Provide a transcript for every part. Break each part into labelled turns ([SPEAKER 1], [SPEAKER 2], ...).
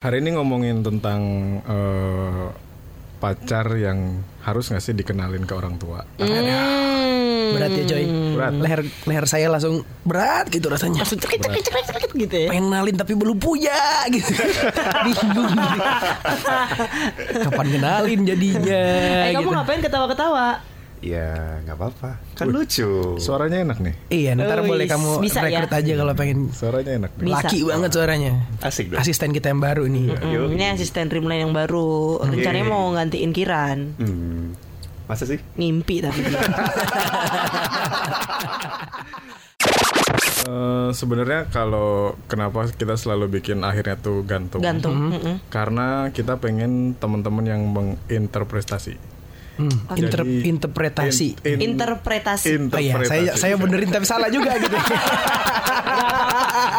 [SPEAKER 1] Hari ini ngomongin tentang eh, pacar yang harus nggak sih dikenalin ke orang tua.
[SPEAKER 2] Hmm.
[SPEAKER 3] Berat ya coy
[SPEAKER 1] Berat.
[SPEAKER 3] Leher leher saya langsung berat gitu rasanya
[SPEAKER 2] Langsung cekik cekik cekik cekik gitu ya.
[SPEAKER 3] Pengen kenalin tapi belum punya gitu Bingung. Kapan kenalin jadinya
[SPEAKER 2] Eh kamu
[SPEAKER 3] gitu.
[SPEAKER 2] ngapain ketawa-ketawa?
[SPEAKER 4] Ya nggak apa-apa Kan lucu
[SPEAKER 1] Suaranya enak nih.
[SPEAKER 3] Iya ntar
[SPEAKER 2] Wis,
[SPEAKER 3] boleh kamu
[SPEAKER 2] bisa ya?
[SPEAKER 3] rekrut aja kalau pengen
[SPEAKER 1] Suaranya enak nih.
[SPEAKER 2] Bisa.
[SPEAKER 3] Laki banget suaranya
[SPEAKER 4] Asik dong
[SPEAKER 3] Asisten kita yang baru nih
[SPEAKER 2] Hmm, ini asisten Dreamline yang baru. Rencananya mau gantiin Kiran.
[SPEAKER 4] hmm. Masa sih?
[SPEAKER 2] Mimpi tapi dia.
[SPEAKER 1] Eh, Sebenarnya kalau kenapa kita selalu bikin akhirnya tuh gantung?
[SPEAKER 2] gantung. Mm-mm.
[SPEAKER 1] Karena kita pengen teman-teman yang menginterpretasi.
[SPEAKER 3] Hmm. Inter-
[SPEAKER 1] Jadi,
[SPEAKER 3] interpretasi
[SPEAKER 1] in- in-
[SPEAKER 2] Interpretasi.
[SPEAKER 3] Oh iya, saya saya benerin tapi salah juga gitu.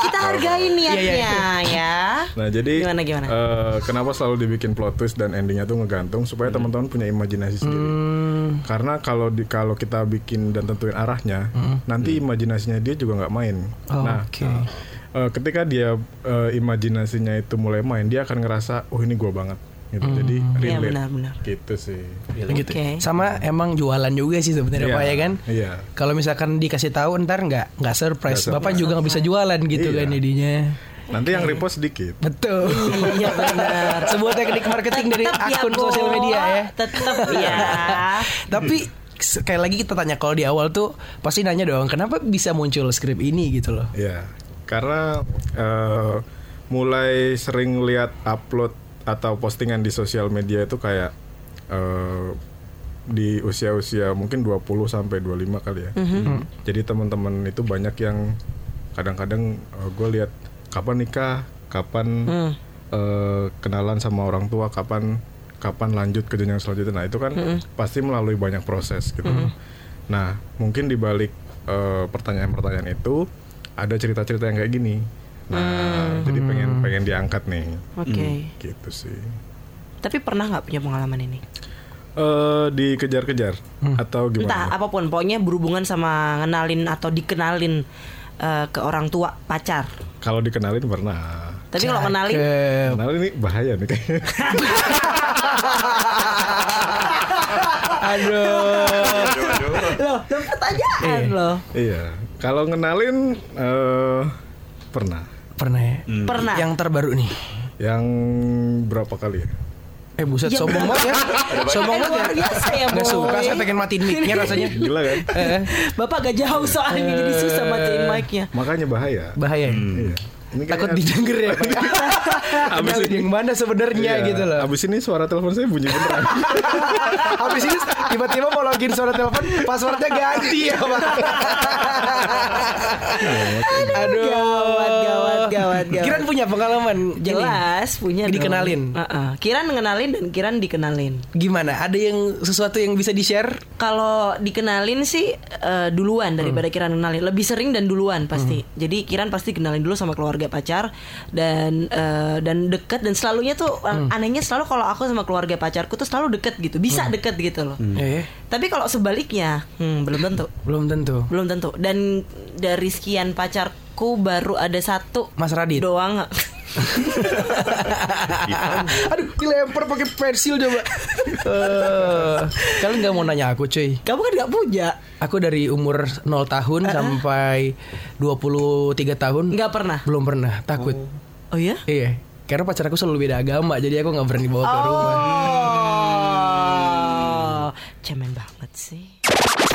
[SPEAKER 2] Kita hargai niatnya
[SPEAKER 3] Iya, iya.
[SPEAKER 2] ya.
[SPEAKER 1] Nah jadi
[SPEAKER 2] Gimana, gimana?
[SPEAKER 1] eh, kenapa selalu dibikin plot twist dan endingnya tuh ngegantung supaya teman-teman punya imajinasi sendiri.
[SPEAKER 3] Hmm,
[SPEAKER 1] Karena kalau di kalau kita bikin dan tentuin arahnya, nanti imajinasinya dia juga nggak main.
[SPEAKER 3] Oh,
[SPEAKER 1] nah,
[SPEAKER 3] oke.
[SPEAKER 1] eh, ketika dia eh, imajinasinya itu mulai main, dia akan ngerasa, oh ini gua banget. Gitu. Jadi
[SPEAKER 2] Iya
[SPEAKER 1] relate.
[SPEAKER 2] benar-benar.
[SPEAKER 1] Gitu sih.
[SPEAKER 3] gitu. Sama emang jualan juga sih sebenarnya
[SPEAKER 1] Iya,
[SPEAKER 3] Pak ya kan.
[SPEAKER 1] Iya.
[SPEAKER 3] Kalau misalkan dikasih tahu ntar nggak nggak surprise.
[SPEAKER 1] Nggak
[SPEAKER 3] Bapak juga nggak bisa jualan gitu
[SPEAKER 1] Iya.
[SPEAKER 3] kan jadinya.
[SPEAKER 1] Nanti yang repost sedikit.
[SPEAKER 3] Betul.
[SPEAKER 2] Iya benar.
[SPEAKER 3] Sebuah teknik marketing dari
[SPEAKER 2] Tetep ya,
[SPEAKER 3] akun
[SPEAKER 2] Bu.
[SPEAKER 3] sosial media ya.
[SPEAKER 2] Tetap ya.
[SPEAKER 3] Tapi sekali lagi kita tanya kalau di awal tuh pasti nanya dong kenapa bisa muncul skrip ini gitu loh.
[SPEAKER 1] Iya. Karena eh, mulai sering lihat upload atau postingan di sosial media itu kayak eh, di usia-usia mungkin 20 sampai 25 kali ya. Jadi teman-teman itu banyak yang kadang-kadang gue lihat kapan nikah, kapan
[SPEAKER 2] Hmm.
[SPEAKER 1] eh, kenalan sama orang tua, kapan kapan lanjut ke jenjang selanjutnya. Nah, itu kan pasti melalui banyak proses gitu. Nah, mungkin di balik eh, pertanyaan-pertanyaan itu ada cerita-cerita yang kayak gini. Nah, jadi pengen pengen diangkat nih.
[SPEAKER 2] Oke.
[SPEAKER 1] Gitu sih.
[SPEAKER 2] Tapi pernah nggak punya pengalaman ini?
[SPEAKER 1] eh dikejar-kejar atau
[SPEAKER 2] Entah
[SPEAKER 1] gimana?
[SPEAKER 2] apa pun, pokoknya berhubungan sama ngenalin atau dikenalin eh, ke orang tua pacar.
[SPEAKER 1] Kalau dikenalin pernah.
[SPEAKER 2] Tapi kalau kenalin.
[SPEAKER 1] Kenalin ini bahaya nih kayaknya.
[SPEAKER 3] Aduh.
[SPEAKER 2] loh, loh pertanyaan loh.
[SPEAKER 1] iya. Kalau ngenalin eh pernah.
[SPEAKER 3] Pernah ya?
[SPEAKER 2] Pernah.
[SPEAKER 3] Yang terbaru nih.
[SPEAKER 1] Yang berapa kali ya?
[SPEAKER 3] Eh buset
[SPEAKER 2] Ya,
[SPEAKER 3] sombong banget ya. Sombong
[SPEAKER 2] Eh,
[SPEAKER 3] banget ya.
[SPEAKER 2] biasa ya,
[SPEAKER 3] suka saya pengen matiin mic-nya rasanya.
[SPEAKER 1] Gila kan?
[SPEAKER 3] Eh,
[SPEAKER 2] Bapak gak jauh soalnya jadi susah matiin mic-nya.
[SPEAKER 1] Makanya bahaya.
[SPEAKER 3] bahaya. ya?
[SPEAKER 1] Iya. Ini
[SPEAKER 3] Takut didengar ya. Pak.
[SPEAKER 1] Abis
[SPEAKER 3] Kenalin
[SPEAKER 1] ini-
[SPEAKER 3] yang mana sebenarnya
[SPEAKER 1] Iya.
[SPEAKER 3] gitu loh.
[SPEAKER 1] Abis ini suara telepon saya bunyi beneran.
[SPEAKER 3] Habis ini tiba-tiba mau login suara telepon, passwordnya ganti ya, Pak. Aduh.
[SPEAKER 2] Gawat, gawat, gawat, gawat.
[SPEAKER 3] Kiran punya pengalaman.
[SPEAKER 2] Jelas punya dong.
[SPEAKER 3] Dikenalin.
[SPEAKER 2] Heeh. Kiran ngenalin dan Kiran dikenalin.
[SPEAKER 3] Gimana? Ada yang sesuatu yang bisa di-share?
[SPEAKER 2] Kalau dikenalin sih eh, duluan daripada Kiran kenalin. Lebih sering dan duluan pasti. Jadi Kiran pasti kenalin dulu sama keluarga pacar dan eh, dan deket dan selalunya tuh anehnya selalu kalau aku sama keluarga pacarku tuh selalu deket gitu. Bisa deket gitu loh.
[SPEAKER 3] Eh,
[SPEAKER 2] Tapi kalau sebaliknya, hmm, belum tentu.
[SPEAKER 3] belum tentu.
[SPEAKER 2] Belum tentu. Dan dari sekian pacarku baru ada satu
[SPEAKER 3] Mas Radit.
[SPEAKER 2] doang.
[SPEAKER 3] Aduh, dilempar pakai pensil coba. Eh, kalian nggak mau nanya aku, cuy.
[SPEAKER 2] Kamu kan gak punya.
[SPEAKER 3] Aku dari umur 0 tahun sampai 23 tahun
[SPEAKER 2] Nggak pernah.
[SPEAKER 3] belum pernah takut.
[SPEAKER 2] Oh ya?
[SPEAKER 3] Iya, karena pacar aku selalu beda agama, jadi aku nggak berani bawa ke rumah.
[SPEAKER 2] Banget sih.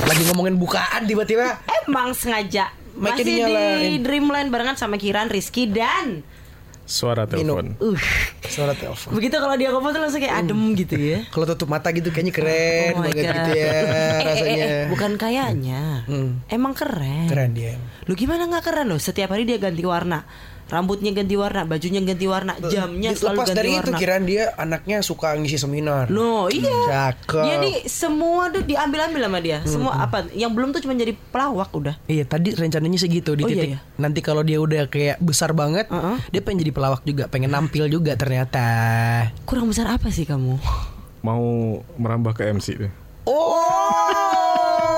[SPEAKER 3] Lagi ngomongin bukaan tiba-tiba
[SPEAKER 2] Emang sengaja masih di Dreamland barengan sama Kiran, Rizky dan
[SPEAKER 1] Suara telepon.
[SPEAKER 2] uh
[SPEAKER 3] suara telepon.
[SPEAKER 2] begitu kalau dia ngomong tuh langsung kayak adem gitu ya.
[SPEAKER 3] Kalau tutup mata gitu kayaknya keren
[SPEAKER 2] Oh
[SPEAKER 3] banget
[SPEAKER 2] God.
[SPEAKER 3] gitu ya
[SPEAKER 2] Eh, eh,
[SPEAKER 3] rasanya.
[SPEAKER 2] eh, eh, bukan kayaknya.
[SPEAKER 3] Hmm.
[SPEAKER 2] Emang keren.
[SPEAKER 3] Keren dia.
[SPEAKER 2] Lu gimana nggak keren loh? Setiap hari dia ganti warna. Rambutnya ganti warna, bajunya ganti warna, jamnya selalu
[SPEAKER 3] Lepas
[SPEAKER 2] ganti
[SPEAKER 3] dari itu
[SPEAKER 2] warna.
[SPEAKER 3] kiraan dia anaknya suka ngisi seminar.
[SPEAKER 2] No, iya.
[SPEAKER 3] Cakep.
[SPEAKER 2] Jadi semua tuh diambil-ambil sama dia. Semua apa? Yang belum tuh cuma jadi pelawak udah.
[SPEAKER 3] Iya tadi rencananya segitu di
[SPEAKER 2] Oh, iya,
[SPEAKER 3] titik
[SPEAKER 2] iya.
[SPEAKER 3] nanti kalau dia udah kayak besar banget
[SPEAKER 2] Uh-uh.
[SPEAKER 3] dia pengen jadi pelawak juga pengen nampil juga ternyata
[SPEAKER 2] Kurang besar apa sih kamu?
[SPEAKER 1] Mau merambah ke MC deh.
[SPEAKER 3] oh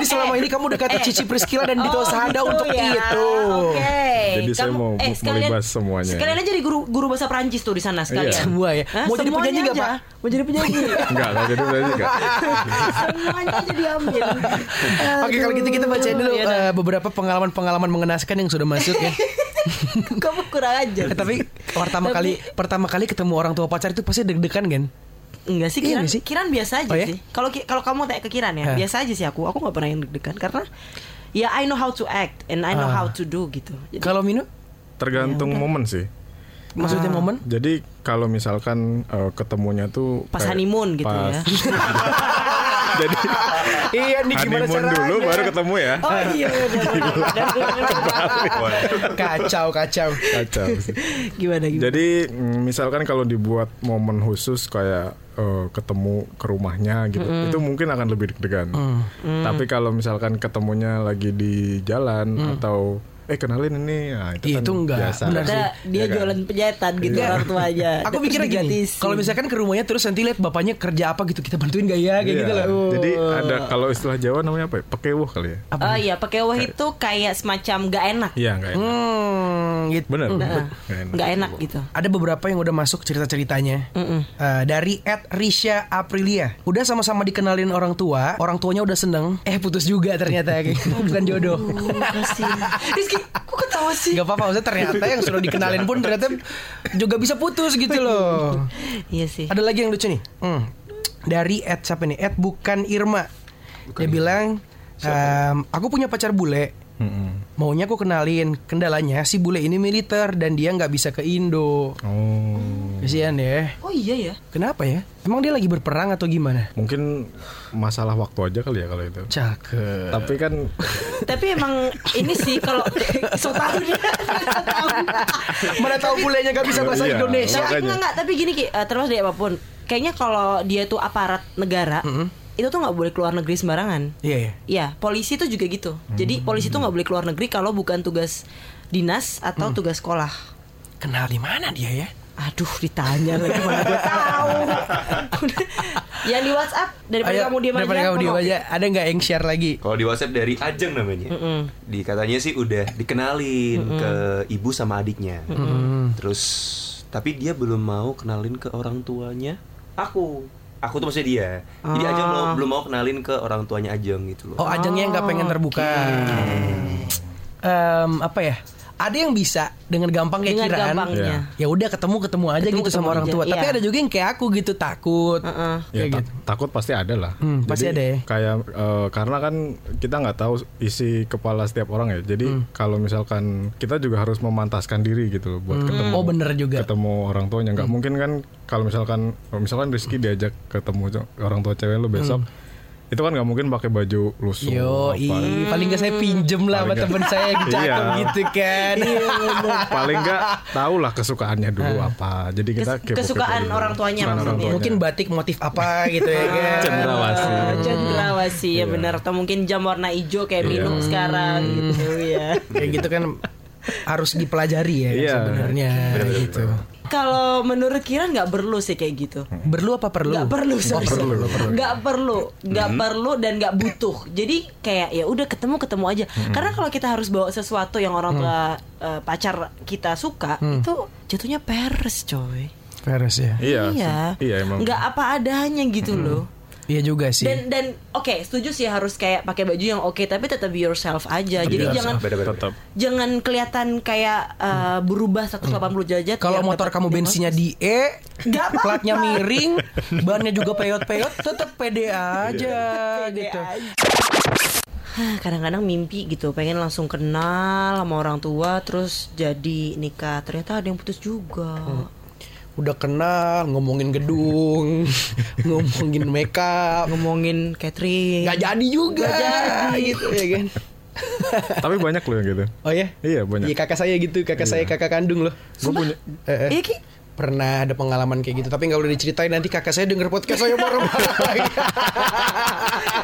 [SPEAKER 3] jadi selama
[SPEAKER 2] eh.
[SPEAKER 3] ini kamu udah kata
[SPEAKER 2] Eh.
[SPEAKER 3] Cici Priscila dan Dito
[SPEAKER 2] Oh,
[SPEAKER 3] Sahada
[SPEAKER 2] gitu
[SPEAKER 3] untuk
[SPEAKER 2] ya.
[SPEAKER 3] itu
[SPEAKER 2] Oke.
[SPEAKER 1] Jadi saya mau
[SPEAKER 2] eh, sekalian,
[SPEAKER 1] melibas semuanya.
[SPEAKER 2] Sekalian aja jadi guru guru bahasa Prancis tuh di sana sekalian.
[SPEAKER 1] Iya.
[SPEAKER 3] Semua ya.
[SPEAKER 2] Hah?
[SPEAKER 3] Mau jadi penyanyi nggak,
[SPEAKER 2] aja.
[SPEAKER 3] Pak?
[SPEAKER 2] Mau jadi penyanyi.
[SPEAKER 1] Enggak, enggak jadi berarti enggak.
[SPEAKER 2] Semuanya aja diambil.
[SPEAKER 3] Oke kalau gitu kita bacain dulu
[SPEAKER 2] Yaudah.
[SPEAKER 3] eh, beberapa pengalaman-pengalaman mengenaskan yang sudah masuk ya.
[SPEAKER 2] Kamu kurang aja.
[SPEAKER 3] Eh, tapi pertama kali pertama kali ketemu orang tua pacar itu pasti deg-degan kan?
[SPEAKER 2] Enggak sih
[SPEAKER 3] Iya
[SPEAKER 2] Kiran,
[SPEAKER 3] nggak sih?
[SPEAKER 2] Kiran biasa aja
[SPEAKER 3] Oh, ya?
[SPEAKER 2] sih. Kalau kalau kamu tanya ke Kiran ya,
[SPEAKER 3] Hah.
[SPEAKER 2] biasa aja sih aku. Aku nggak pernah yang deg-degan karena ya I know how to act and I know
[SPEAKER 3] Ah.
[SPEAKER 2] how to do gitu.
[SPEAKER 3] Kalau Minu
[SPEAKER 1] Tergantung momen sih.
[SPEAKER 3] maksudnya momen?
[SPEAKER 1] Jadi kalau misalkan eh, ketemunya tuh
[SPEAKER 2] pas
[SPEAKER 1] kayak
[SPEAKER 2] honeymoon gitu
[SPEAKER 1] pas-
[SPEAKER 2] ya.
[SPEAKER 1] Jadi
[SPEAKER 3] Iya nih
[SPEAKER 1] honeymoon dulu baru ketemu ya.
[SPEAKER 2] Oh iya
[SPEAKER 3] Kacau kacau.
[SPEAKER 1] Kacau sih.
[SPEAKER 2] Gimana gimana?
[SPEAKER 1] Jadi mm, misalkan kalau dibuat momen khusus kayak eh, ketemu ke rumahnya gitu, itu mungkin akan lebih deg-degan. Tapi kalau misalkan ketemunya lagi di jalan atau eh kenalin ini, nah, itu
[SPEAKER 3] Iya,
[SPEAKER 1] kan
[SPEAKER 3] itu enggak.
[SPEAKER 1] biasa.
[SPEAKER 3] Benar
[SPEAKER 2] Ada dia
[SPEAKER 1] Ya kan?
[SPEAKER 2] jualan penjahitan gitu orang tuanya.
[SPEAKER 3] Aku
[SPEAKER 2] Terus
[SPEAKER 3] mikirnya gini, kalau misalkan ke rumahnya terus nanti lihat bapaknya kerja apa gitu, kita bantuin gak ya kayak
[SPEAKER 1] Iya.
[SPEAKER 3] gitu loh.
[SPEAKER 1] Jadi ada kalau istilah Jawa namanya apa ya? Pekewuh kali ya?
[SPEAKER 2] Oh iya, pakai wah itu kayak semacam gak enak.
[SPEAKER 1] Iya, enggak enak.
[SPEAKER 3] Hmm, gitu.
[SPEAKER 1] Bener.
[SPEAKER 2] Nah,
[SPEAKER 1] Nggak enak.
[SPEAKER 2] Gitu.
[SPEAKER 3] Ada beberapa yang udah masuk cerita-ceritanya
[SPEAKER 2] Mm-mm.
[SPEAKER 3] Eh, dari Ed Risha Aprilia. Udah sama-sama dikenalin orang tua, orang tuanya udah seneng, eh putus juga ternyata bukan jodoh.
[SPEAKER 2] Oh, kasihan. Rizky, kok ketawa sih?
[SPEAKER 3] Gak apa-apa, maksudnya ternyata yang sudah dikenalin pun ternyata juga bisa putus gitu loh.
[SPEAKER 2] Iya sih.
[SPEAKER 3] Ada lagi yang lucu nih. Hmm. Dari Ed siapa nih? Ed bukan Irma. Dia bilang, "Em, aku punya pacar bule.
[SPEAKER 1] Mm-mm.
[SPEAKER 3] Maunya aku kenalin. Kendalanya si bule ini militer dan dia nggak bisa ke Indo.
[SPEAKER 1] Oh.
[SPEAKER 3] Kasihan ya.
[SPEAKER 2] Oh iya ya.
[SPEAKER 3] Kenapa ya? Emang dia lagi berperang atau gimana?
[SPEAKER 1] Mungkin masalah waktu aja kali ya kalau itu.
[SPEAKER 3] Cakep.
[SPEAKER 1] Tapi kan
[SPEAKER 2] Tapi emang ini sih kalau so tahu dia.
[SPEAKER 3] Mana tahu bulenya nggak bisa bahasa
[SPEAKER 1] Iya.
[SPEAKER 3] Indonesia.
[SPEAKER 2] Enggak, enggak, tapi gini Ki, eh, terus dari apa pun. Kayaknya kalau dia tuh aparat negara, itu tuh nggak boleh keluar negeri sembarangan.
[SPEAKER 3] Iya ya.
[SPEAKER 2] Iya, polisi tuh juga gitu. Jadi polisi tuh nggak boleh keluar negeri kalau bukan tugas dinas atau tugas sekolah.
[SPEAKER 3] Kenal di mana dia ya?
[SPEAKER 2] Aduh, ditanya lagi mana gue tahu. yang di WhatsApp daripada
[SPEAKER 3] Ayo,
[SPEAKER 2] kamu diam aja.
[SPEAKER 3] daripada kamu diam
[SPEAKER 2] mau-
[SPEAKER 3] aja. Ada nggak yang share lagi?
[SPEAKER 4] Kalau di WhatsApp dari Ajeng namanya. Di katanya sih udah dikenalin ke ibu sama adiknya. Terus tapi dia belum mau kenalin ke orang tuanya. Aku. Aku tuh maksudnya dia. Jadi Ajeng belum, belum mau kenalin ke orang tuanya Ajeng gitu loh.
[SPEAKER 3] Oh, ajangnya nggak pengen terbuka. Em, apa ya? Ada yang bisa dengan gampang kayak kiraan.
[SPEAKER 2] gampangnya.
[SPEAKER 3] Ya udah ketemu ketemu aja
[SPEAKER 2] Ketemu,
[SPEAKER 3] gitu sama
[SPEAKER 2] ketemu
[SPEAKER 3] orang
[SPEAKER 2] aja,
[SPEAKER 3] tua. Tapi
[SPEAKER 2] iya.
[SPEAKER 3] ada juga yang kayak aku gitu takut.
[SPEAKER 2] Heeh.
[SPEAKER 1] ya
[SPEAKER 3] Kayak
[SPEAKER 1] ta-
[SPEAKER 3] gitu.
[SPEAKER 1] takut pasti ada lah.
[SPEAKER 3] Hmm, pasti ada ya.
[SPEAKER 1] Kayak eh, karena kan kita nggak tahu isi kepala setiap orang ya. Jadi
[SPEAKER 3] Hmm.
[SPEAKER 1] kalau misalkan kita juga harus memantaskan diri gitu loh buat ketemu.
[SPEAKER 3] Oh bener juga.
[SPEAKER 1] ketemu orang tuanya nggak mungkin kan kalau misalkan misalkan Rizky diajak ketemu orang tua cewek lu besok itu kan nggak mungkin pakai baju lusuh
[SPEAKER 3] Yo,
[SPEAKER 1] apa.
[SPEAKER 3] paling nggak saya pinjem lah sama temen saya yang cakep
[SPEAKER 1] Iya.
[SPEAKER 3] gitu kan.
[SPEAKER 1] paling nggak tahu lah kesukaannya dulu apa jadi kita
[SPEAKER 2] Kes- kesukaan
[SPEAKER 1] dulu.
[SPEAKER 2] orang tuanya
[SPEAKER 1] Kesukaan
[SPEAKER 2] maksudnya.
[SPEAKER 1] tuanya.
[SPEAKER 3] Mungkin batik motif apa gitu ya kan.
[SPEAKER 1] Cendrawasih.
[SPEAKER 2] Ah, Cendrawasih ya
[SPEAKER 1] Iya.
[SPEAKER 2] benar atau mungkin jam warna hijau kayak
[SPEAKER 1] Iya.
[SPEAKER 2] minum sekarang gitu ya.
[SPEAKER 3] Kayak gitu kan harus dipelajari ya
[SPEAKER 1] Iya.
[SPEAKER 3] sebenarnya gitu.
[SPEAKER 2] Kalau menurut Kiran nggak perlu sih kayak gitu.
[SPEAKER 3] Perlu apa perlu?
[SPEAKER 2] Nggak perlu, sorry,
[SPEAKER 1] perlu,
[SPEAKER 2] sorry.
[SPEAKER 1] perlu.
[SPEAKER 2] Nggak perlu, nggak perlu dan nggak butuh. Jadi kayak ya udah ketemu ketemu aja. Karena kalau kita harus bawa sesuatu yang orang tua eh, pacar kita suka, itu jatuhnya peres, coy.
[SPEAKER 3] Peres ya.
[SPEAKER 1] iya
[SPEAKER 2] iya,
[SPEAKER 1] iya emang
[SPEAKER 2] nggak apa adanya gitu loh.
[SPEAKER 3] Iya juga sih.
[SPEAKER 2] Dan dan oke setuju sih harus kayak pakai baju yang oke tapi tetap be yourself aja. Jadi
[SPEAKER 1] Iya,
[SPEAKER 2] jangan
[SPEAKER 4] Beda-beda.
[SPEAKER 1] tetap
[SPEAKER 2] jangan kelihatan kayak eh, berubah 180 derajat.
[SPEAKER 3] Kalau motor
[SPEAKER 2] tetap
[SPEAKER 3] kamu bensinnya di E,
[SPEAKER 2] Nggak apa-apa.
[SPEAKER 3] platnya miring, bannya juga peyot-peyot, tetap pede aja
[SPEAKER 2] Pede
[SPEAKER 3] gitu.
[SPEAKER 2] aja. Hah, kadang-kadang mimpi gitu pengen langsung kenal sama orang tua terus jadi nikah ternyata ada yang putus juga
[SPEAKER 3] Udah kenal, ngomongin gedung, ngomongin makeup,
[SPEAKER 2] ngomongin catering
[SPEAKER 3] nggak jadi juga.
[SPEAKER 2] Nggak jadi.
[SPEAKER 3] gitu ya kan.
[SPEAKER 1] tapi banyak loh yang gitu
[SPEAKER 3] Oh ya?
[SPEAKER 1] iya banyak
[SPEAKER 3] Iya kakak saya gitu, kakak saya kakak kandung loh.
[SPEAKER 1] gue punya
[SPEAKER 3] Eh, eh.
[SPEAKER 2] Iya Ki
[SPEAKER 3] Pernah ada pengalaman kayak gitu, tapi nggak udah diceritain nanti kakak saya denger podcast saya marah-marah lagi.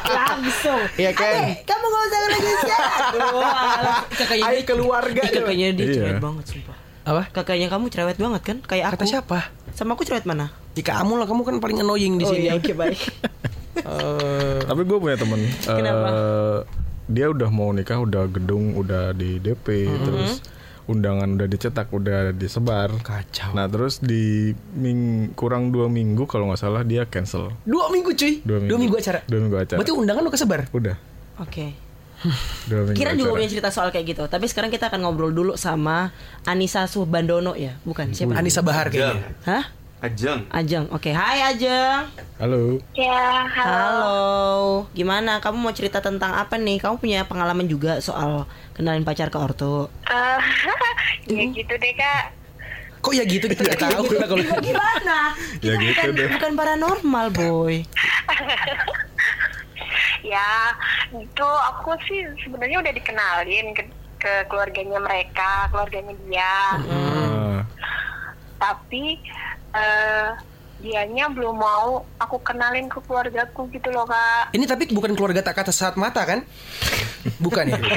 [SPEAKER 2] langsung
[SPEAKER 3] Iya kan?
[SPEAKER 2] Ade, kamu gak usah lagi Wah, kakaknya
[SPEAKER 3] Ayo
[SPEAKER 2] dia-
[SPEAKER 3] keluarga.
[SPEAKER 2] Kakaknya dia
[SPEAKER 1] Iya.
[SPEAKER 2] cerewet banget sumpah
[SPEAKER 3] Apa?
[SPEAKER 2] kakaknya kamu cerewet banget kan kayak aku
[SPEAKER 3] Kata siapa?
[SPEAKER 2] sama aku cerewet mana
[SPEAKER 3] Ya kamu lah, kamu kan paling annoying di
[SPEAKER 2] oh
[SPEAKER 3] sini.
[SPEAKER 2] iya oke baik
[SPEAKER 3] Eh,
[SPEAKER 1] tapi gue punya temen
[SPEAKER 2] Kenapa?
[SPEAKER 1] eh, dia udah mau nikah udah gedung udah di DP terus undangan udah dicetak, udah disebar.
[SPEAKER 3] Kacau.
[SPEAKER 1] Nah terus di ming kurang dua minggu kalau nggak salah dia cancel.
[SPEAKER 3] Dua minggu cuy.
[SPEAKER 1] Dua minggu.
[SPEAKER 3] acara.
[SPEAKER 1] Dua minggu acara.
[SPEAKER 3] Berarti undangan lu kesebar.
[SPEAKER 1] Udah.
[SPEAKER 2] Oke.
[SPEAKER 1] Dua minggu
[SPEAKER 2] Kira juga punya cerita soal kayak gitu. Tapi sekarang kita akan ngobrol dulu sama Anissa Subandono ya, bukan siapa?
[SPEAKER 3] Anissa Bahar
[SPEAKER 4] Ajeng.
[SPEAKER 3] kayaknya.
[SPEAKER 2] Hah?
[SPEAKER 4] Ajeng.
[SPEAKER 2] Ajeng. Oke, hai Ajeng.
[SPEAKER 1] Halo.
[SPEAKER 5] Ya, halo.
[SPEAKER 2] Halo. Gimana? Kamu mau cerita tentang apa nih? Kamu punya pengalaman juga soal kenalin pacar ke ortu?
[SPEAKER 5] Eh, ya gitu deh kak.
[SPEAKER 3] Kok ya gitu kita nggak tahu lah kalau.
[SPEAKER 2] Gimana?
[SPEAKER 1] Ya
[SPEAKER 2] Kita
[SPEAKER 1] gitu
[SPEAKER 2] bukan,
[SPEAKER 1] deh.
[SPEAKER 2] bukan paranormal, boy.
[SPEAKER 5] Ya, itu aku sih sebenarnya udah dikenalin ke, ke keluarganya mereka, keluarganya dia.
[SPEAKER 1] Ah,
[SPEAKER 5] Tapi eh dianya belum mau aku kenalin ke keluargaku gitu loh kak.
[SPEAKER 3] Ini tapi bukan keluarga tak kata saat mata kan? Bukan ya?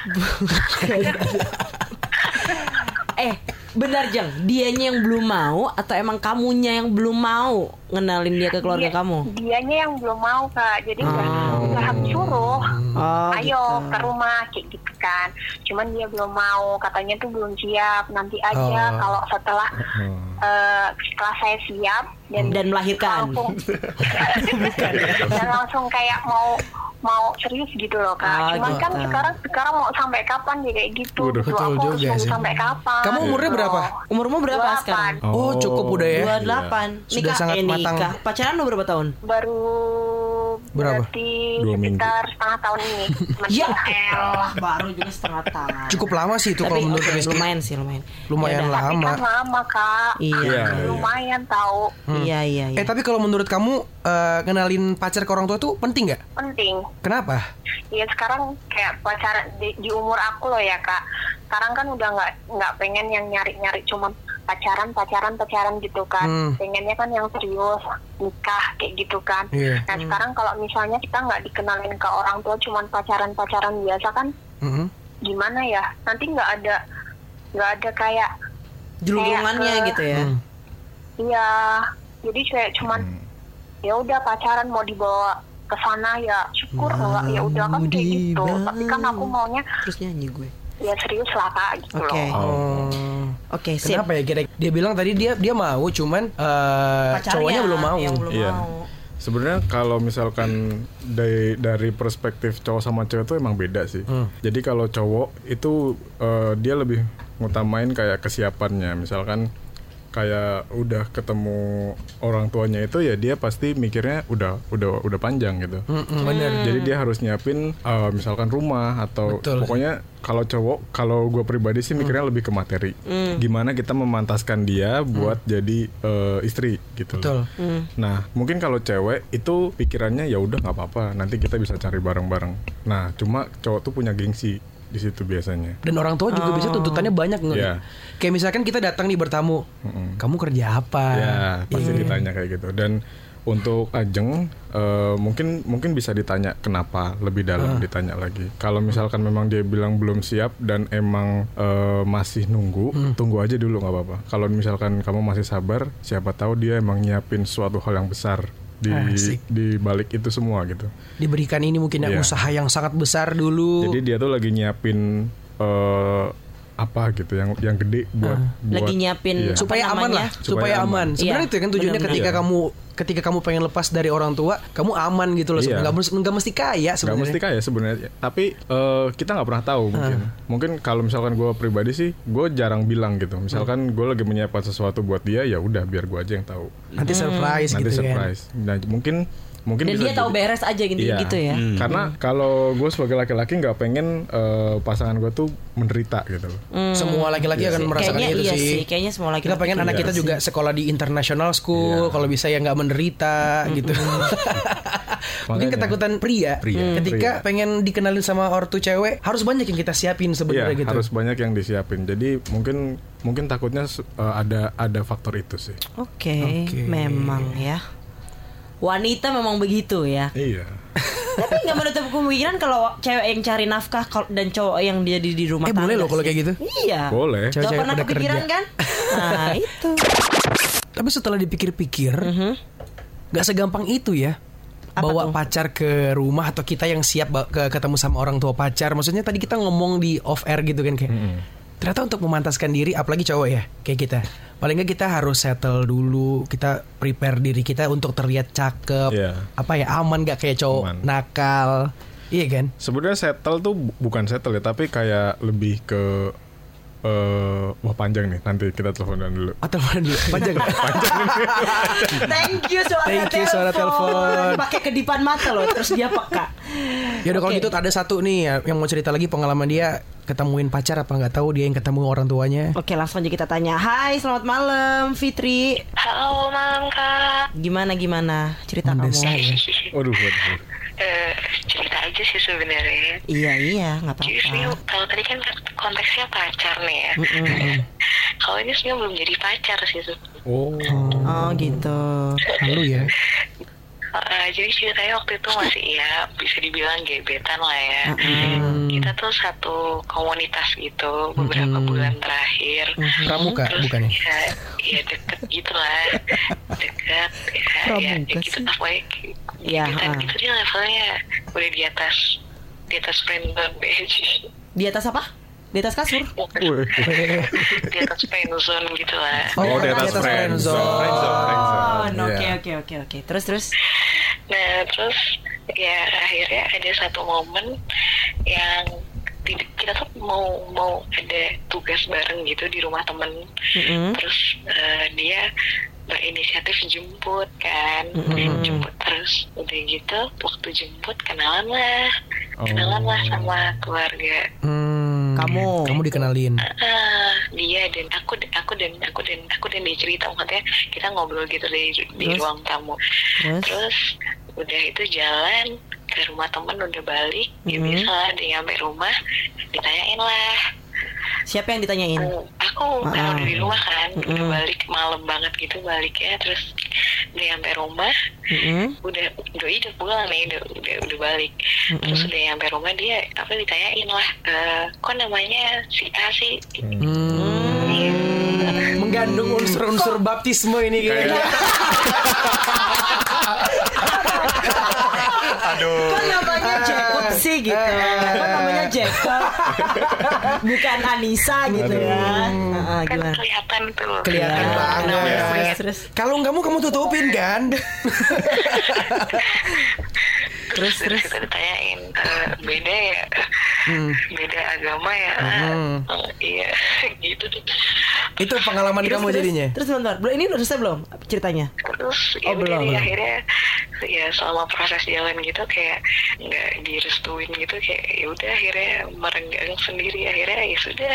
[SPEAKER 2] Eh, benar Jeng, dianya yang belum mau atau emang kamunya yang belum mau ngenalin dia ke keluarga
[SPEAKER 5] Dia-
[SPEAKER 2] kamu?
[SPEAKER 5] Dianya yang belum mau kak. Jadi udah
[SPEAKER 2] Oh.
[SPEAKER 5] udah aku suruh.
[SPEAKER 2] Oh,
[SPEAKER 5] Ayo
[SPEAKER 2] gitu.
[SPEAKER 5] ke rumah kayak gitu kan. Cuman dia belum mau, katanya tuh belum siap. Nanti aja
[SPEAKER 3] Oh.
[SPEAKER 5] kalau setelah eh, setelah saya siap dan
[SPEAKER 2] Dan melahirkan.
[SPEAKER 5] langsung dan langsung kayak mau mau serius gitu loh kak.
[SPEAKER 2] Ah,
[SPEAKER 5] Cuman kan
[SPEAKER 2] gitu.
[SPEAKER 5] sekarang sekarang mau sampai kapan ya kayak gitu. Gitu.
[SPEAKER 3] betul
[SPEAKER 5] Aku harus
[SPEAKER 3] juga
[SPEAKER 5] nunggu
[SPEAKER 3] sih.
[SPEAKER 5] sampai kapan?
[SPEAKER 3] Kamu umurnya
[SPEAKER 5] gitu.
[SPEAKER 3] berapa?
[SPEAKER 2] Umurmu berapa
[SPEAKER 5] 28.
[SPEAKER 2] sekarang?
[SPEAKER 3] Oh, cukup udah ya.
[SPEAKER 2] 28.
[SPEAKER 3] Sudah
[SPEAKER 2] Nikah,
[SPEAKER 3] sangat
[SPEAKER 2] eh,
[SPEAKER 3] matang.
[SPEAKER 2] nikah. Pacaran lu berapa tahun?
[SPEAKER 5] Baru
[SPEAKER 3] Berapa?
[SPEAKER 5] berarti
[SPEAKER 1] Dua minggu.
[SPEAKER 5] sekitar setengah tahun ini.
[SPEAKER 2] Ya elah, baru juga setengah tahun.
[SPEAKER 3] Cukup lama sih itu
[SPEAKER 2] Tapi
[SPEAKER 3] kalau menurut Rizky.
[SPEAKER 2] lumayan sih, lumayan.
[SPEAKER 3] Lumayan
[SPEAKER 2] Yaudah.
[SPEAKER 5] Tapi
[SPEAKER 3] lama.
[SPEAKER 5] kan lama kak.
[SPEAKER 2] Iya.
[SPEAKER 1] Iya, iya.
[SPEAKER 5] Lumayan tahu.
[SPEAKER 2] Iya, iya, iya.
[SPEAKER 3] Eh tapi kalau menurut kamu eh, kenalin pacar ke orang tua tuh penting nggak?
[SPEAKER 5] Penting.
[SPEAKER 3] Kenapa?
[SPEAKER 5] Ya sekarang kayak pacaran di, di umur aku loh ya kak. Sekarang kan udah nggak nggak pengen yang nyari-nyari cuma pacaran pacaran pacaran gitu kan.
[SPEAKER 3] Hmm.
[SPEAKER 5] Pengennya kan yang serius nikah kayak gitu kan.
[SPEAKER 3] Iya.
[SPEAKER 5] Nah sekarang kalau misalnya kita nggak dikenalin ke orang tua cuma pacaran pacaran biasa kan
[SPEAKER 3] Mhm.
[SPEAKER 5] gimana ya? Nanti nggak ada nggak ada kayak eh,
[SPEAKER 2] gitu ya.
[SPEAKER 3] Hmm.
[SPEAKER 5] Iya, jadi kayak cuman ya udah pacaran mau dibawa ke sana ya syukur enggak ya udah kan kayak gitu. Tapi kan aku maunya
[SPEAKER 2] Terus nyanyi gue.
[SPEAKER 5] ya serius lah kak gitu
[SPEAKER 2] Oke.
[SPEAKER 5] loh.
[SPEAKER 3] Oh.
[SPEAKER 2] Oke, sip.
[SPEAKER 3] Kenapa ya kira Dia bilang tadi dia dia mau cuman eh,
[SPEAKER 2] Pacarnya
[SPEAKER 3] cowoknya belum mau.
[SPEAKER 2] Yang belum
[SPEAKER 1] Iya.
[SPEAKER 2] mau.
[SPEAKER 1] Sebenarnya kalau misalkan dari dari perspektif cowok sama cewek itu emang beda sih.
[SPEAKER 3] Hmm.
[SPEAKER 1] Jadi kalau cowok itu eh, dia lebih ngutamain kayak kesiapannya. Misalkan kayak udah ketemu orang tuanya itu ya dia pasti mikirnya udah udah udah panjang gitu.
[SPEAKER 3] Mm-mm, bener.
[SPEAKER 1] Jadi dia harus nyiapin eh, misalkan rumah atau
[SPEAKER 3] Betul.
[SPEAKER 1] pokoknya kalau cowok kalau gue pribadi sih mikirnya lebih ke materi. Gimana kita memantaskan dia buat jadi eh, istri gitu.
[SPEAKER 3] Betul.
[SPEAKER 1] Nah mungkin kalau cewek itu pikirannya ya udah nggak apa-apa nanti kita bisa cari bareng-bareng. Nah cuma cowok tuh punya gengsi di situ biasanya.
[SPEAKER 3] Dan orang tua juga bisa tuntutannya banyak nggak?
[SPEAKER 1] Iya.
[SPEAKER 3] Kayak misalkan kita datang nih bertamu, kamu kerja apa?
[SPEAKER 1] Ya pasti
[SPEAKER 3] Iya.
[SPEAKER 1] ditanya kayak gitu dan untuk Ajeng eh, mungkin mungkin bisa ditanya kenapa lebih dalam ditanya lagi. Kalau misalkan memang dia bilang belum siap dan emang eh, masih nunggu, tunggu aja dulu nggak apa-apa. Kalau misalkan kamu masih sabar, siapa tahu dia emang nyiapin suatu hal yang besar di
[SPEAKER 3] Asik.
[SPEAKER 1] di balik itu semua gitu.
[SPEAKER 3] Diberikan ini mungkin ya
[SPEAKER 1] Iya.
[SPEAKER 3] usaha yang sangat besar dulu.
[SPEAKER 1] Jadi dia tuh lagi nyiapin eh, apa gitu yang yang gede buat, buat
[SPEAKER 2] Lagi nyiapin
[SPEAKER 1] Iya.
[SPEAKER 3] Supaya aman lah, supaya,
[SPEAKER 1] Supaya
[SPEAKER 3] aman.
[SPEAKER 1] aman.
[SPEAKER 3] Sebenarnya
[SPEAKER 2] Iya,
[SPEAKER 3] itu kan tujuannya
[SPEAKER 2] benar-benar.
[SPEAKER 3] ketika
[SPEAKER 1] Iya.
[SPEAKER 3] kamu ketika kamu pengen lepas dari orang tua, kamu aman gitu loh.
[SPEAKER 1] Iya.
[SPEAKER 3] Nggak mesti nggak mesti kaya sebenarnya.
[SPEAKER 1] mesti kaya sebenarnya tapi eh, kita nggak pernah tahu mungkin mungkin kalau misalkan gue pribadi sih gue jarang bilang gitu misalkan gue lagi menyiapkan sesuatu buat dia ya udah biar gue aja yang tahu
[SPEAKER 3] Nanti surprise
[SPEAKER 1] nanti
[SPEAKER 3] gitu kan.
[SPEAKER 1] surprise nah mungkin mungkin
[SPEAKER 2] Dan
[SPEAKER 1] bisa
[SPEAKER 2] dia tahu
[SPEAKER 1] jadi-
[SPEAKER 2] beres aja gitu,
[SPEAKER 1] Iya.
[SPEAKER 2] gitu ya.
[SPEAKER 1] karena kalau gue sebagai laki-laki nggak pengen eh, pasangan gue tuh menderita gitu loh
[SPEAKER 3] Semua laki-laki akan merasakan
[SPEAKER 2] Kayaknya
[SPEAKER 3] itu
[SPEAKER 2] iya
[SPEAKER 3] sih.
[SPEAKER 2] sih, kayaknya semua laki-laki
[SPEAKER 3] Kita pengen anak
[SPEAKER 1] Iya
[SPEAKER 3] kita
[SPEAKER 1] sih.
[SPEAKER 3] juga sekolah di international school,
[SPEAKER 1] Iya.
[SPEAKER 3] kalau bisa ya nggak menderita gitu. Mungkin
[SPEAKER 1] Makanya.
[SPEAKER 3] ketakutan pria,
[SPEAKER 1] Pria.
[SPEAKER 3] ketika
[SPEAKER 1] Pria.
[SPEAKER 3] pengen dikenalin sama ortu cewek, harus banyak yang kita siapin
[SPEAKER 1] Iya
[SPEAKER 3] sebenarnya gitu.
[SPEAKER 1] harus banyak yang disiapin jadi mungkin mungkin takutnya eh, ada ada faktor itu sih
[SPEAKER 2] Oke,
[SPEAKER 3] Oke.
[SPEAKER 2] memang ya. Wanita memang begitu ya.
[SPEAKER 1] iya
[SPEAKER 2] Tapi nggak menutup kemungkinan kalau cewek yang cari nafkah dan cowok yang dia di, di rumah
[SPEAKER 3] Eh, boleh loh kalau kayak gitu.
[SPEAKER 2] Iya.
[SPEAKER 1] boleh
[SPEAKER 2] Gak
[SPEAKER 3] Cewek-cewek
[SPEAKER 2] pernah kepikiran
[SPEAKER 3] kerja.
[SPEAKER 2] kan? Nah itu.
[SPEAKER 3] Tapi setelah dipikir-pikir,
[SPEAKER 2] Mhm.
[SPEAKER 3] nggak segampang itu ya
[SPEAKER 2] Apa
[SPEAKER 3] bawa
[SPEAKER 2] tuh?
[SPEAKER 3] pacar ke rumah atau kita yang siap ke ketemu sama orang tua pacar. Maksudnya tadi kita ngomong di off air gitu kan kayak. Ternyata untuk memantaskan diri apalagi cowok ya kayak kita. Paling nggak kita harus settle dulu, kita prepare diri kita untuk terlihat cakep.
[SPEAKER 1] Iya.
[SPEAKER 3] Apa ya aman gak kayak cowok
[SPEAKER 1] Aman.
[SPEAKER 3] nakal. Iya kan?
[SPEAKER 1] Sebenarnya settle tuh bu- bukan settle ya, tapi kayak lebih ke eh wah panjang nih. Nanti kita teleponan dulu.
[SPEAKER 3] Atau mana dulu? Panjang nggak?
[SPEAKER 2] Thank you suara
[SPEAKER 3] Thank you, suara telepon.
[SPEAKER 2] Pakai kedipan mata loh, terus dia peka.
[SPEAKER 3] Ya udah kalau
[SPEAKER 2] Oke.
[SPEAKER 3] gitu ada satu nih ya, yang mau cerita lagi pengalaman dia ketemuin pacar apa nggak tahu dia yang ketemu orang tuanya.
[SPEAKER 2] Oke, langsung aja kita tanya. Hai, selamat malam Fitri.
[SPEAKER 6] Halo malam kak.
[SPEAKER 2] Gimana gimana cerita
[SPEAKER 3] Mendesak
[SPEAKER 2] kamu?
[SPEAKER 3] ya.
[SPEAKER 1] Waduh,
[SPEAKER 6] Eh, cerita aja sih sebenarnya.
[SPEAKER 2] Iya iya, nggak
[SPEAKER 6] Jadi
[SPEAKER 2] apa-apa.
[SPEAKER 6] kalau tadi kan konteksnya pacar nih ya. kalau ini sebenarnya belum jadi pacar sih.
[SPEAKER 1] Oh.
[SPEAKER 2] Oh gitu.
[SPEAKER 3] Lalu ya.
[SPEAKER 6] Eh, jadi ceritanya waktu itu masih ya bisa dibilang gebetan lah ya. Kita tuh satu komunitas gitu beberapa bulan terakhir.
[SPEAKER 3] Pramuka
[SPEAKER 6] Terus
[SPEAKER 3] bukannya?
[SPEAKER 6] ya, ya deket gitu lah deket ya, ya,
[SPEAKER 2] Pramuka
[SPEAKER 6] ya gitu pokoknya
[SPEAKER 2] Ya,
[SPEAKER 6] gebetan gitu dia levelnya udah di atas di atas friendzone
[SPEAKER 2] Di atas apa? Di atas kasur.
[SPEAKER 6] Di atas friendzone gitu lah
[SPEAKER 1] Oh, di atas
[SPEAKER 3] friend
[SPEAKER 1] friend
[SPEAKER 3] zone.
[SPEAKER 1] zone. Friend zone, friend zone.
[SPEAKER 2] Oh, oke
[SPEAKER 1] Iya.
[SPEAKER 2] oke oke oke. Terus terus.
[SPEAKER 6] nah terus ya akhirnya ada satu momen yang tidak kita tuh mau mau ada tugas bareng gitu di rumah temen
[SPEAKER 2] Mm-mm.
[SPEAKER 6] terus eh, dia berinisiatif jemput kan jemput terus udah gitu waktu jemput kenalan lah kenalan lah sama keluarga
[SPEAKER 3] Hmm,
[SPEAKER 2] Kamu.
[SPEAKER 3] Kamu dikenalin.
[SPEAKER 6] Ah, dia dan aku aku dan aku dan aku dan dia cerita maksudnya kita ngobrol gitu di di
[SPEAKER 2] Terus?
[SPEAKER 6] ruang tamu
[SPEAKER 2] Terus?
[SPEAKER 6] terus udah itu jalan ke rumah temen udah balik ya
[SPEAKER 2] Mhm.
[SPEAKER 6] biasa lah dia nyampe rumah ditanyain lah
[SPEAKER 2] Siapa yang ditanyain?
[SPEAKER 6] aku aku kan
[SPEAKER 2] Ah.
[SPEAKER 6] udah di rumah kan udah
[SPEAKER 2] Mm-mm.
[SPEAKER 6] balik malam banget gitu baliknya terus dia nyampe rumah
[SPEAKER 2] Mm-mm.
[SPEAKER 6] udah doi udah pulang nih udah udah, udah balik. Terus udah nyampe rumah dia apa ditanyain lah "Eh, kok namanya si A sih
[SPEAKER 3] Hmm. Mengandung unsur-unsur baptisme ini kayaknya.
[SPEAKER 2] Kok namanya Jacob sih gitu? Kok namanya Jacob? Bukan Anissa gitu ya? Heeh,
[SPEAKER 6] kan
[SPEAKER 2] gimana?
[SPEAKER 6] kelihatan tuh
[SPEAKER 3] Kelihatan
[SPEAKER 2] Ya,
[SPEAKER 3] banget.
[SPEAKER 2] terus, terus.
[SPEAKER 3] Kalau kamu kamu tutupin kan?
[SPEAKER 2] Terus terus.
[SPEAKER 6] kita ditanyain "Eh, beda ya beda agama ya Oh, iya gitu deh
[SPEAKER 3] Itu pengalaman
[SPEAKER 2] Terus,
[SPEAKER 3] kamu
[SPEAKER 2] terus,
[SPEAKER 3] jadinya.
[SPEAKER 2] Terus bentar, belum ini udah selesai belum ceritanya?
[SPEAKER 6] terus
[SPEAKER 2] Oh,
[SPEAKER 6] ya
[SPEAKER 2] belum, belum.
[SPEAKER 6] akhirnya ya selama proses jalan gitu kayak nggak direstuin gitu kayak ya udah akhirnya merenggang sendiri akhirnya ya sudah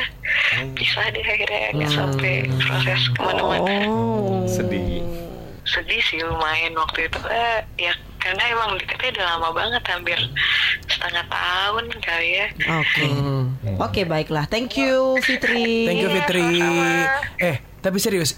[SPEAKER 6] bisa deh akhirnya nggak sampai proses ke mana-mana
[SPEAKER 2] Oh.
[SPEAKER 4] Sedih.
[SPEAKER 6] sedih sih lumayan waktu itu eh, ya karena emang deketnya udah lama banget hampir setengah tahun kali ya
[SPEAKER 2] Oke.
[SPEAKER 3] Hmm.
[SPEAKER 2] Oke, baiklah. Thank you Fitri.
[SPEAKER 3] Thank you
[SPEAKER 6] Iya,
[SPEAKER 3] Fitri. Eh, tapi serius.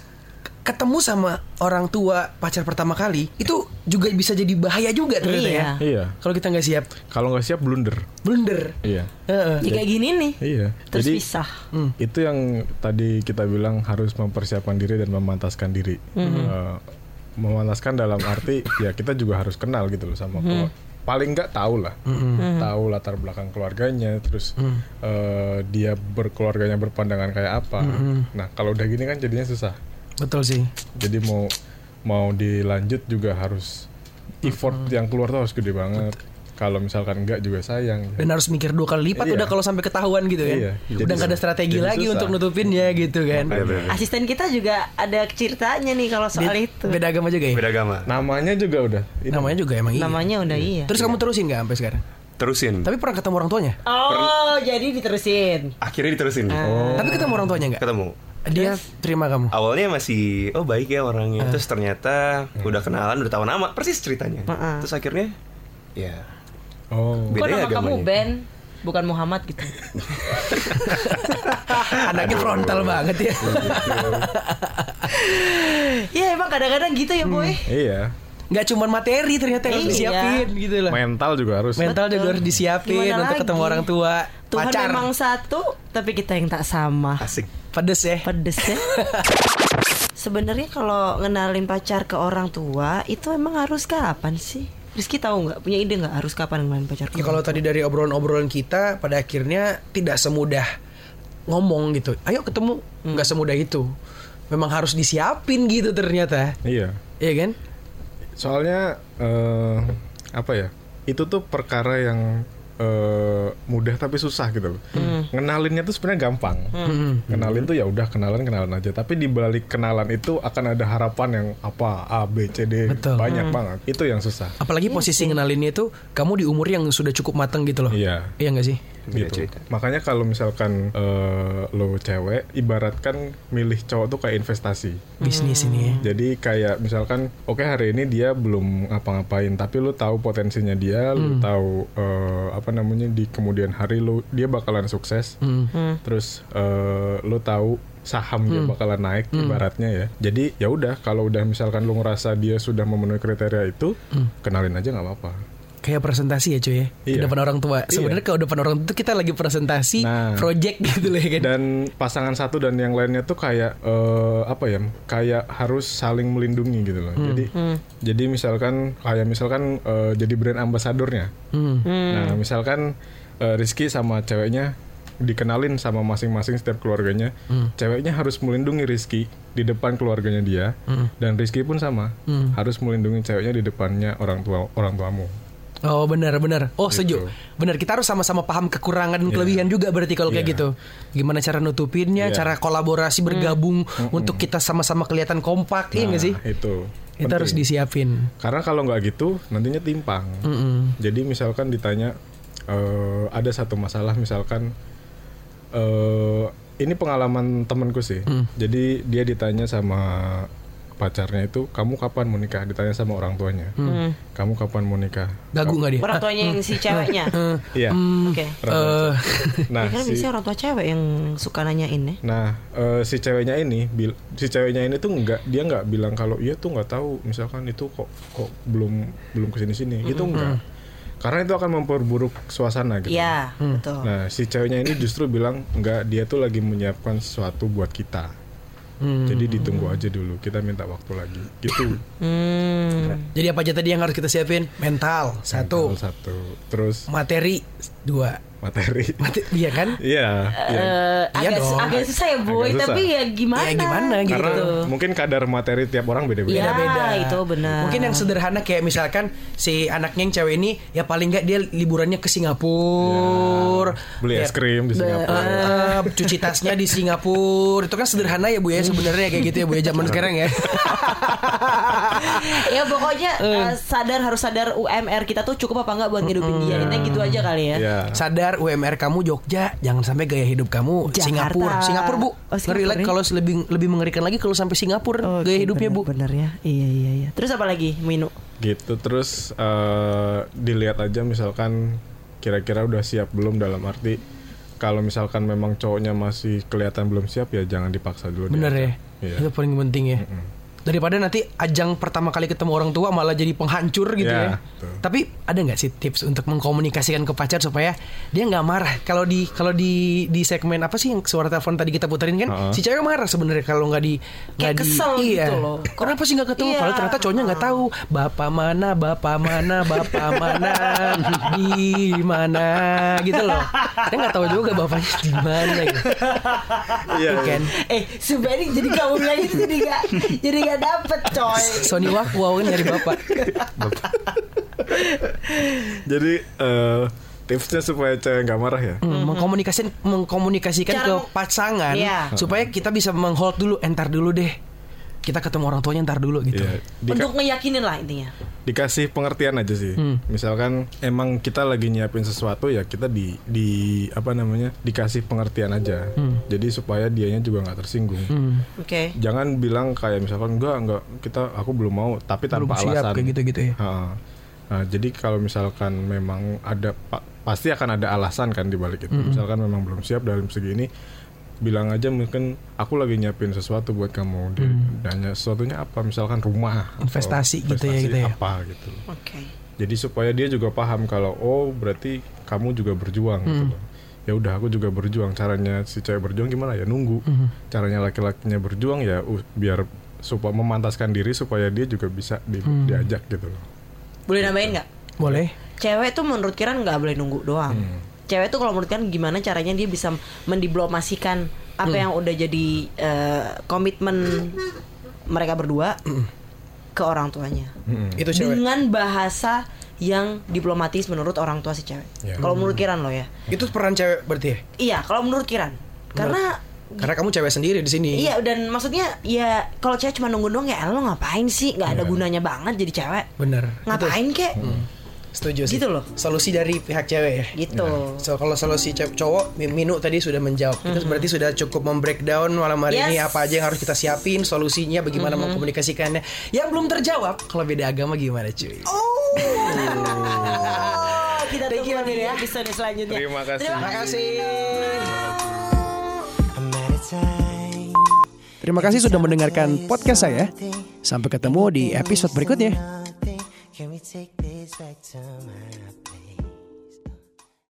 [SPEAKER 3] Ketemu sama orang tua pacar pertama kali itu juga bisa jadi bahaya juga ternyata
[SPEAKER 2] Iya.
[SPEAKER 3] ya.
[SPEAKER 1] Iya.
[SPEAKER 3] Kalau kita nggak siap,
[SPEAKER 1] Kalau nggak siap blunder.
[SPEAKER 3] blunder.
[SPEAKER 1] Iya.
[SPEAKER 3] Heeh.
[SPEAKER 2] Ya kayak gini nih.
[SPEAKER 1] Iya.
[SPEAKER 2] Terus
[SPEAKER 1] Jadi
[SPEAKER 2] pisah.
[SPEAKER 1] itu yang tadi kita bilang harus mempersiapkan diri dan memantaskan diri. Eh, memantaskan dalam arti ya kita juga harus kenal gitu loh sama keluar- paling nggak tahu lah, tahu latar belakang keluarganya, terus eh, dia berkeluarganya berpandangan kayak apa. Nah kalau udah gini kan jadinya susah.
[SPEAKER 3] Betul sih.
[SPEAKER 1] Jadi mau mau dilanjut juga harus effort yang keluar tuh harus gede banget. Kalau misalkan enggak juga sayang.
[SPEAKER 3] Dan harus mikir dua kali lipat
[SPEAKER 1] Iya.
[SPEAKER 3] udah kalau sampai ketahuan gitu kan.
[SPEAKER 1] Iya.
[SPEAKER 3] Udah nggak ada
[SPEAKER 1] susah.
[SPEAKER 3] strategi
[SPEAKER 1] Jadi
[SPEAKER 3] lagi
[SPEAKER 1] susah.
[SPEAKER 3] untuk nutupinnya gitu kan.
[SPEAKER 4] Iya, bener.
[SPEAKER 2] Asisten kita juga ada ceritanya nih kalau soal
[SPEAKER 3] Dia
[SPEAKER 2] itu.
[SPEAKER 3] Beda agama juga ya.
[SPEAKER 4] Beda agama.
[SPEAKER 1] Namanya juga udah. ini.
[SPEAKER 3] Namanya juga emang iya.
[SPEAKER 2] Namanya udah iya.
[SPEAKER 3] Terus kamu terusin nggak sampai sekarang?
[SPEAKER 4] Terusin.
[SPEAKER 3] Tapi pernah ketemu orang tuanya?
[SPEAKER 2] Oh, jadi diterusin.
[SPEAKER 4] Akhirnya diterusin.
[SPEAKER 3] Tapi ketemu orang tuanya nggak?
[SPEAKER 4] Ketemu.
[SPEAKER 3] Dia terima kamu.
[SPEAKER 4] Awalnya masih oh baik ya orangnya. Terus ternyata udah kenalan, udah tahu nama, persis ceritanya. Terus akhirnya ya
[SPEAKER 1] Oh.
[SPEAKER 2] Kok nama
[SPEAKER 4] ya
[SPEAKER 2] kamu
[SPEAKER 4] agamanya.
[SPEAKER 2] Ben? Bukan Muhammad gitu.
[SPEAKER 3] Anaknya frontal banget ya.
[SPEAKER 2] Iya emang kadang-kadang gitu ya boy.
[SPEAKER 1] Iya.
[SPEAKER 3] Nggak cuma materi ternyata yang harus
[SPEAKER 2] Iya.
[SPEAKER 3] disiapin gitu loh.
[SPEAKER 1] Mental juga harus.
[SPEAKER 3] Mental juga
[SPEAKER 2] Betul.
[SPEAKER 3] harus disiapin
[SPEAKER 2] Gimana
[SPEAKER 3] untuk ketemu
[SPEAKER 2] lagi?
[SPEAKER 3] orang tua.
[SPEAKER 2] Tuhan
[SPEAKER 3] pacar.
[SPEAKER 2] memang satu, tapi kita yang tak sama.
[SPEAKER 4] asik.
[SPEAKER 3] Pedes ya.
[SPEAKER 2] Pedes ya. Sebenarnya kalau ngenalin pacar ke orang tua itu emang harus kapan sih? Rizky tahu nggak punya ide nggak harus kapan kenalin pacar?
[SPEAKER 3] Ya kalau tadi dari obrolan-obrolan kita pada akhirnya tidak semudah ngomong gitu. Ayo ketemu nggak semudah itu. Memang harus disiapin gitu ternyata.
[SPEAKER 1] Iya.
[SPEAKER 3] Iya kan?
[SPEAKER 1] Soalnya eh, apa ya? Itu tuh perkara yang eh, mudah tapi susah gitu loh. Ngenalinnya tuh sebenarnya gampang. Kenalin tuh ya udah kenalan kenalan aja. Tapi di balik kenalan itu akan ada harapan yang apa A B C D
[SPEAKER 3] Betul.
[SPEAKER 1] banyak banget. Itu yang susah.
[SPEAKER 3] Apalagi posisi ngenalinnya itu kamu di umur yang sudah cukup matang gitu loh.
[SPEAKER 1] Iya.
[SPEAKER 3] Iya nggak sih?
[SPEAKER 4] Beda
[SPEAKER 1] gitu.
[SPEAKER 4] cerita.
[SPEAKER 1] Makanya kalau misalkan eh, lo cewek, ibaratkan milih cowok tuh kayak investasi.
[SPEAKER 3] Bisnis ini ya.
[SPEAKER 1] Jadi kayak misalkan, oke hari ini dia belum ngapa-ngapain, tapi lu tahu potensinya dia, lu tahu eh, apa namanya di kemudian hari lu dia bakalan sukses. Terus eh, lu tahu saham dia bakalan naik ibaratnya ya. Jadi ya udah kalau udah misalkan lu ngerasa dia sudah memenuhi kriteria itu, kenalin aja nggak apa-apa.
[SPEAKER 3] Kayak presentasi ya cuy ya. Di
[SPEAKER 1] Iya.
[SPEAKER 3] depan orang tua. Sebenarnya kalau depan orang tua kita lagi presentasi
[SPEAKER 1] Nah.
[SPEAKER 3] project gitu loh ya kan.
[SPEAKER 1] dan pasangan satu dan yang lainnya tuh kayak eh, apa ya kayak harus saling melindungi gitu loh jadi jadi misalkan kayak misalkan eh, jadi brand ambasadornya
[SPEAKER 3] Hmm.
[SPEAKER 1] nah misalkan eh, Rizky sama ceweknya dikenalin sama masing-masing setiap keluarganya ceweknya harus melindungi Rizky di depan keluarganya dia dan Rizky pun sama harus melindungi ceweknya di depannya orang tua orang tuamu
[SPEAKER 3] Oh benar benar. Oh.
[SPEAKER 1] Gitu.
[SPEAKER 3] Benar kita harus sama-sama paham kekurangan dan kelebihan juga berarti kalau kayak
[SPEAKER 1] Iya.
[SPEAKER 3] gitu. Gimana cara nutupinnya,
[SPEAKER 1] Iya.
[SPEAKER 3] cara kolaborasi bergabung untuk kita sama-sama kelihatan kompak, iya nggak sih?
[SPEAKER 1] Nah, itu
[SPEAKER 3] harus
[SPEAKER 1] penting.
[SPEAKER 3] disiapin.
[SPEAKER 1] Karena kalau nggak gitu nantinya timpang. Jadi misalkan ditanya eh, ada satu masalah misalkan eh ini pengalaman temenku sih. Jadi dia ditanya sama pacarnya itu kamu kapan mau nikah? Ditanya sama orang tuanya. Kamu kapan mau nikah?
[SPEAKER 3] Gagu nggak dia?
[SPEAKER 2] Orang tuanya yang si ceweknya.
[SPEAKER 1] Iya.
[SPEAKER 2] Oke.
[SPEAKER 3] Eh,
[SPEAKER 1] Nah,
[SPEAKER 2] Ya kan
[SPEAKER 1] si,
[SPEAKER 2] biasanya orang tua cewek yang suka nanyain ya.
[SPEAKER 1] nah eh, si ceweknya ini, bil- si ceweknya ini tuh nggak dia nggak bilang kalau iya tuh nggak tahu. Misalkan itu kok kok belum belum ke sini sini. Itu enggak. Karena itu akan memperburuk suasana gitu.
[SPEAKER 2] Iya, betul.
[SPEAKER 1] Nah, si ceweknya ini justru bilang enggak, dia tuh lagi menyiapkan sesuatu buat kita. Jadi ditunggu aja dulu, kita minta waktu lagi. Gitu.
[SPEAKER 2] Hmm.
[SPEAKER 3] jadi apa aja tadi yang harus kita siapin? Mental satu,
[SPEAKER 1] Mental satu, terus
[SPEAKER 3] materi dua.
[SPEAKER 1] Materi.
[SPEAKER 3] Mate- iya kan?
[SPEAKER 1] Iya, iya.
[SPEAKER 2] Eh,
[SPEAKER 3] Iya
[SPEAKER 2] agak,
[SPEAKER 3] dong.
[SPEAKER 2] agak susah ya boy,
[SPEAKER 1] Agak susah.
[SPEAKER 2] tapi ya gimana?
[SPEAKER 3] Ya, gimana gitu.
[SPEAKER 1] Karena mungkin kadar materi tiap orang beda-beda.
[SPEAKER 2] Iya,
[SPEAKER 3] Beda-beda.
[SPEAKER 2] itu benar.
[SPEAKER 3] Mungkin yang sederhana kayak misalkan si anaknya yang cewek ini ya paling nggak dia liburannya ke Singapura.
[SPEAKER 1] Beli
[SPEAKER 3] Ya,
[SPEAKER 1] es krim di Singapura.
[SPEAKER 3] Eh, cuci tasnya di Singapura itu kan sederhana ya bu ya sebenarnya kayak gitu ya bu ya zaman sekarang ya
[SPEAKER 2] ya pokoknya eh, sadar harus sadar UMR kita tuh cukup apa enggak buat ngidupin dia. Intinya gitu aja kali ya.
[SPEAKER 1] Iya.
[SPEAKER 3] sadar UMR kamu Jogja jangan sampai gaya hidup kamu
[SPEAKER 2] Jakarta.
[SPEAKER 3] Singapura Singapura bu
[SPEAKER 2] Oh,
[SPEAKER 3] ngeri
[SPEAKER 2] Singapura ya?
[SPEAKER 3] kalau lebih lebih mengerikan lagi kalau sampai Singapura
[SPEAKER 2] Oke,
[SPEAKER 3] gaya hidupnya bu
[SPEAKER 2] bener, bener ya. Iya iya iya. Terus apa lagi Minu?
[SPEAKER 1] Gitu terus eh, dilihat aja misalkan kira-kira udah siap belum dalam arti kalau misalkan memang cowoknya masih kelihatan belum siap ya jangan dipaksa dulu.
[SPEAKER 3] bener ya.
[SPEAKER 1] Iya.
[SPEAKER 3] itu paling penting ya daripada nanti ajang pertama kali ketemu orang tua malah jadi penghancur gitu ya,
[SPEAKER 1] Ya, betul.
[SPEAKER 3] tapi ada nggak sih tips untuk mengkomunikasikan ke pacar supaya dia nggak marah kalau di kalau di di segmen apa sih yang suara telepon tadi kita puterin kan
[SPEAKER 1] Uh-uh.
[SPEAKER 3] si cewek marah sebenarnya kalau nggak di nggak
[SPEAKER 2] Kayak
[SPEAKER 3] di
[SPEAKER 2] kesel
[SPEAKER 3] iya
[SPEAKER 2] gitu loh.
[SPEAKER 3] kenapa sih nggak ketemu
[SPEAKER 2] Iya.
[SPEAKER 3] padahal ternyata cowoknya nggak tahu bapak mana bapak mana bapak mana di mana gitu loh dia nggak tahu juga bapaknya di mana gitu.
[SPEAKER 1] Iya.
[SPEAKER 3] Kan
[SPEAKER 2] Eh, sebenarnya jadi kamu bilang itu jadi gak jadi gak dapet coy.
[SPEAKER 3] Sony Wak wow kan nyari bapak
[SPEAKER 1] Jadi eh, tipsnya supaya cewek nggak marah ya.
[SPEAKER 3] Hmm, mengkomunikasikan mengkomunikasikan
[SPEAKER 2] Cara
[SPEAKER 3] ke pasangan
[SPEAKER 2] Iya.
[SPEAKER 3] supaya kita bisa menghold dulu entar dulu deh kita ketemu orang tuanya entar dulu gitu
[SPEAKER 1] Iya. Dika-
[SPEAKER 2] Untuk ngeyakinin lah intinya.
[SPEAKER 1] dikasih pengertian aja sih.
[SPEAKER 3] Hmm.
[SPEAKER 1] Misalkan emang kita lagi nyiapin sesuatu ya kita di di apa namanya dikasih pengertian aja. Jadi supaya dianya juga nggak tersinggung.
[SPEAKER 3] Hmm.
[SPEAKER 2] Oke.
[SPEAKER 1] Jangan bilang kayak misalkan enggak enggak kita aku belum mau tapi
[SPEAKER 3] belum
[SPEAKER 1] tanpa
[SPEAKER 3] siap
[SPEAKER 1] alasan.
[SPEAKER 3] kayak gitu-gitu ya
[SPEAKER 1] Ha-ha. Nah, jadi kalau misalkan memang ada pa- pasti akan ada alasan kan di balik itu. Misalkan memang belum siap dalam segi ini bilang aja mungkin aku lagi nyiapin sesuatu buat kamu Dia nanya sesuatunya apa misalkan rumah atau
[SPEAKER 3] Investasi gitu ya,
[SPEAKER 1] investasi
[SPEAKER 3] gitu ya.
[SPEAKER 1] apa gitu
[SPEAKER 2] Oke.
[SPEAKER 1] jadi supaya dia juga paham kalau oh berarti kamu juga berjuang gitu
[SPEAKER 3] Hmm.
[SPEAKER 1] loh ya udah aku juga berjuang caranya si cewek berjuang gimana ya nunggu
[SPEAKER 3] Hmm.
[SPEAKER 1] caranya laki-lakinya berjuang ya uh, biar supaya memantaskan diri supaya dia juga bisa di-
[SPEAKER 3] Hmm.
[SPEAKER 1] diajak gitu loh
[SPEAKER 2] Boleh nambahin nggak?
[SPEAKER 3] Boleh.
[SPEAKER 2] Cewek tuh menurut Kiran nggak boleh nunggu doang. Cewek tuh kalau menurut Kiran gimana caranya dia bisa mendiplomasikan apa yang udah jadi eh, komitmen mereka berdua ke orang tuanya.
[SPEAKER 3] Itu cewek.
[SPEAKER 2] Dengan bahasa yang diplomatis menurut orang tua si cewek.
[SPEAKER 1] Ya.
[SPEAKER 2] Kalau menurut Kiran lo ya.
[SPEAKER 3] Itu peran cewek berarti ya?
[SPEAKER 2] Iya, kalau menurut Kiran. Karena
[SPEAKER 3] Karena kamu cewek sendiri di sini.
[SPEAKER 2] Iya dan maksudnya ya kalau cewek cuma nunggu dong ya lo ngapain sih nggak ada gunanya banget jadi cewek
[SPEAKER 3] Bener.
[SPEAKER 2] ngapain kek
[SPEAKER 3] Setuju sih.
[SPEAKER 2] Gitu loh.
[SPEAKER 3] Solusi dari pihak cewek ya.
[SPEAKER 2] gitu
[SPEAKER 3] So kalau solusi cowok Mi- Minu tadi sudah menjawab. Itu berarti sudah cukup membreakdown malam hari ini
[SPEAKER 2] Yes.
[SPEAKER 3] apa aja yang harus kita siapin, solusinya bagaimana mengkomunikasikannya. Yang belum terjawab kalau beda agama gimana cuy?
[SPEAKER 2] kita
[SPEAKER 3] Thank you,
[SPEAKER 2] tunggu di
[SPEAKER 3] ya.
[SPEAKER 2] episode selanjutnya
[SPEAKER 1] Terima kasih.
[SPEAKER 3] Terima kasih. Terima kasih sudah mendengarkan podcast saya. Sampai ketemu di episode berikutnya. take to my.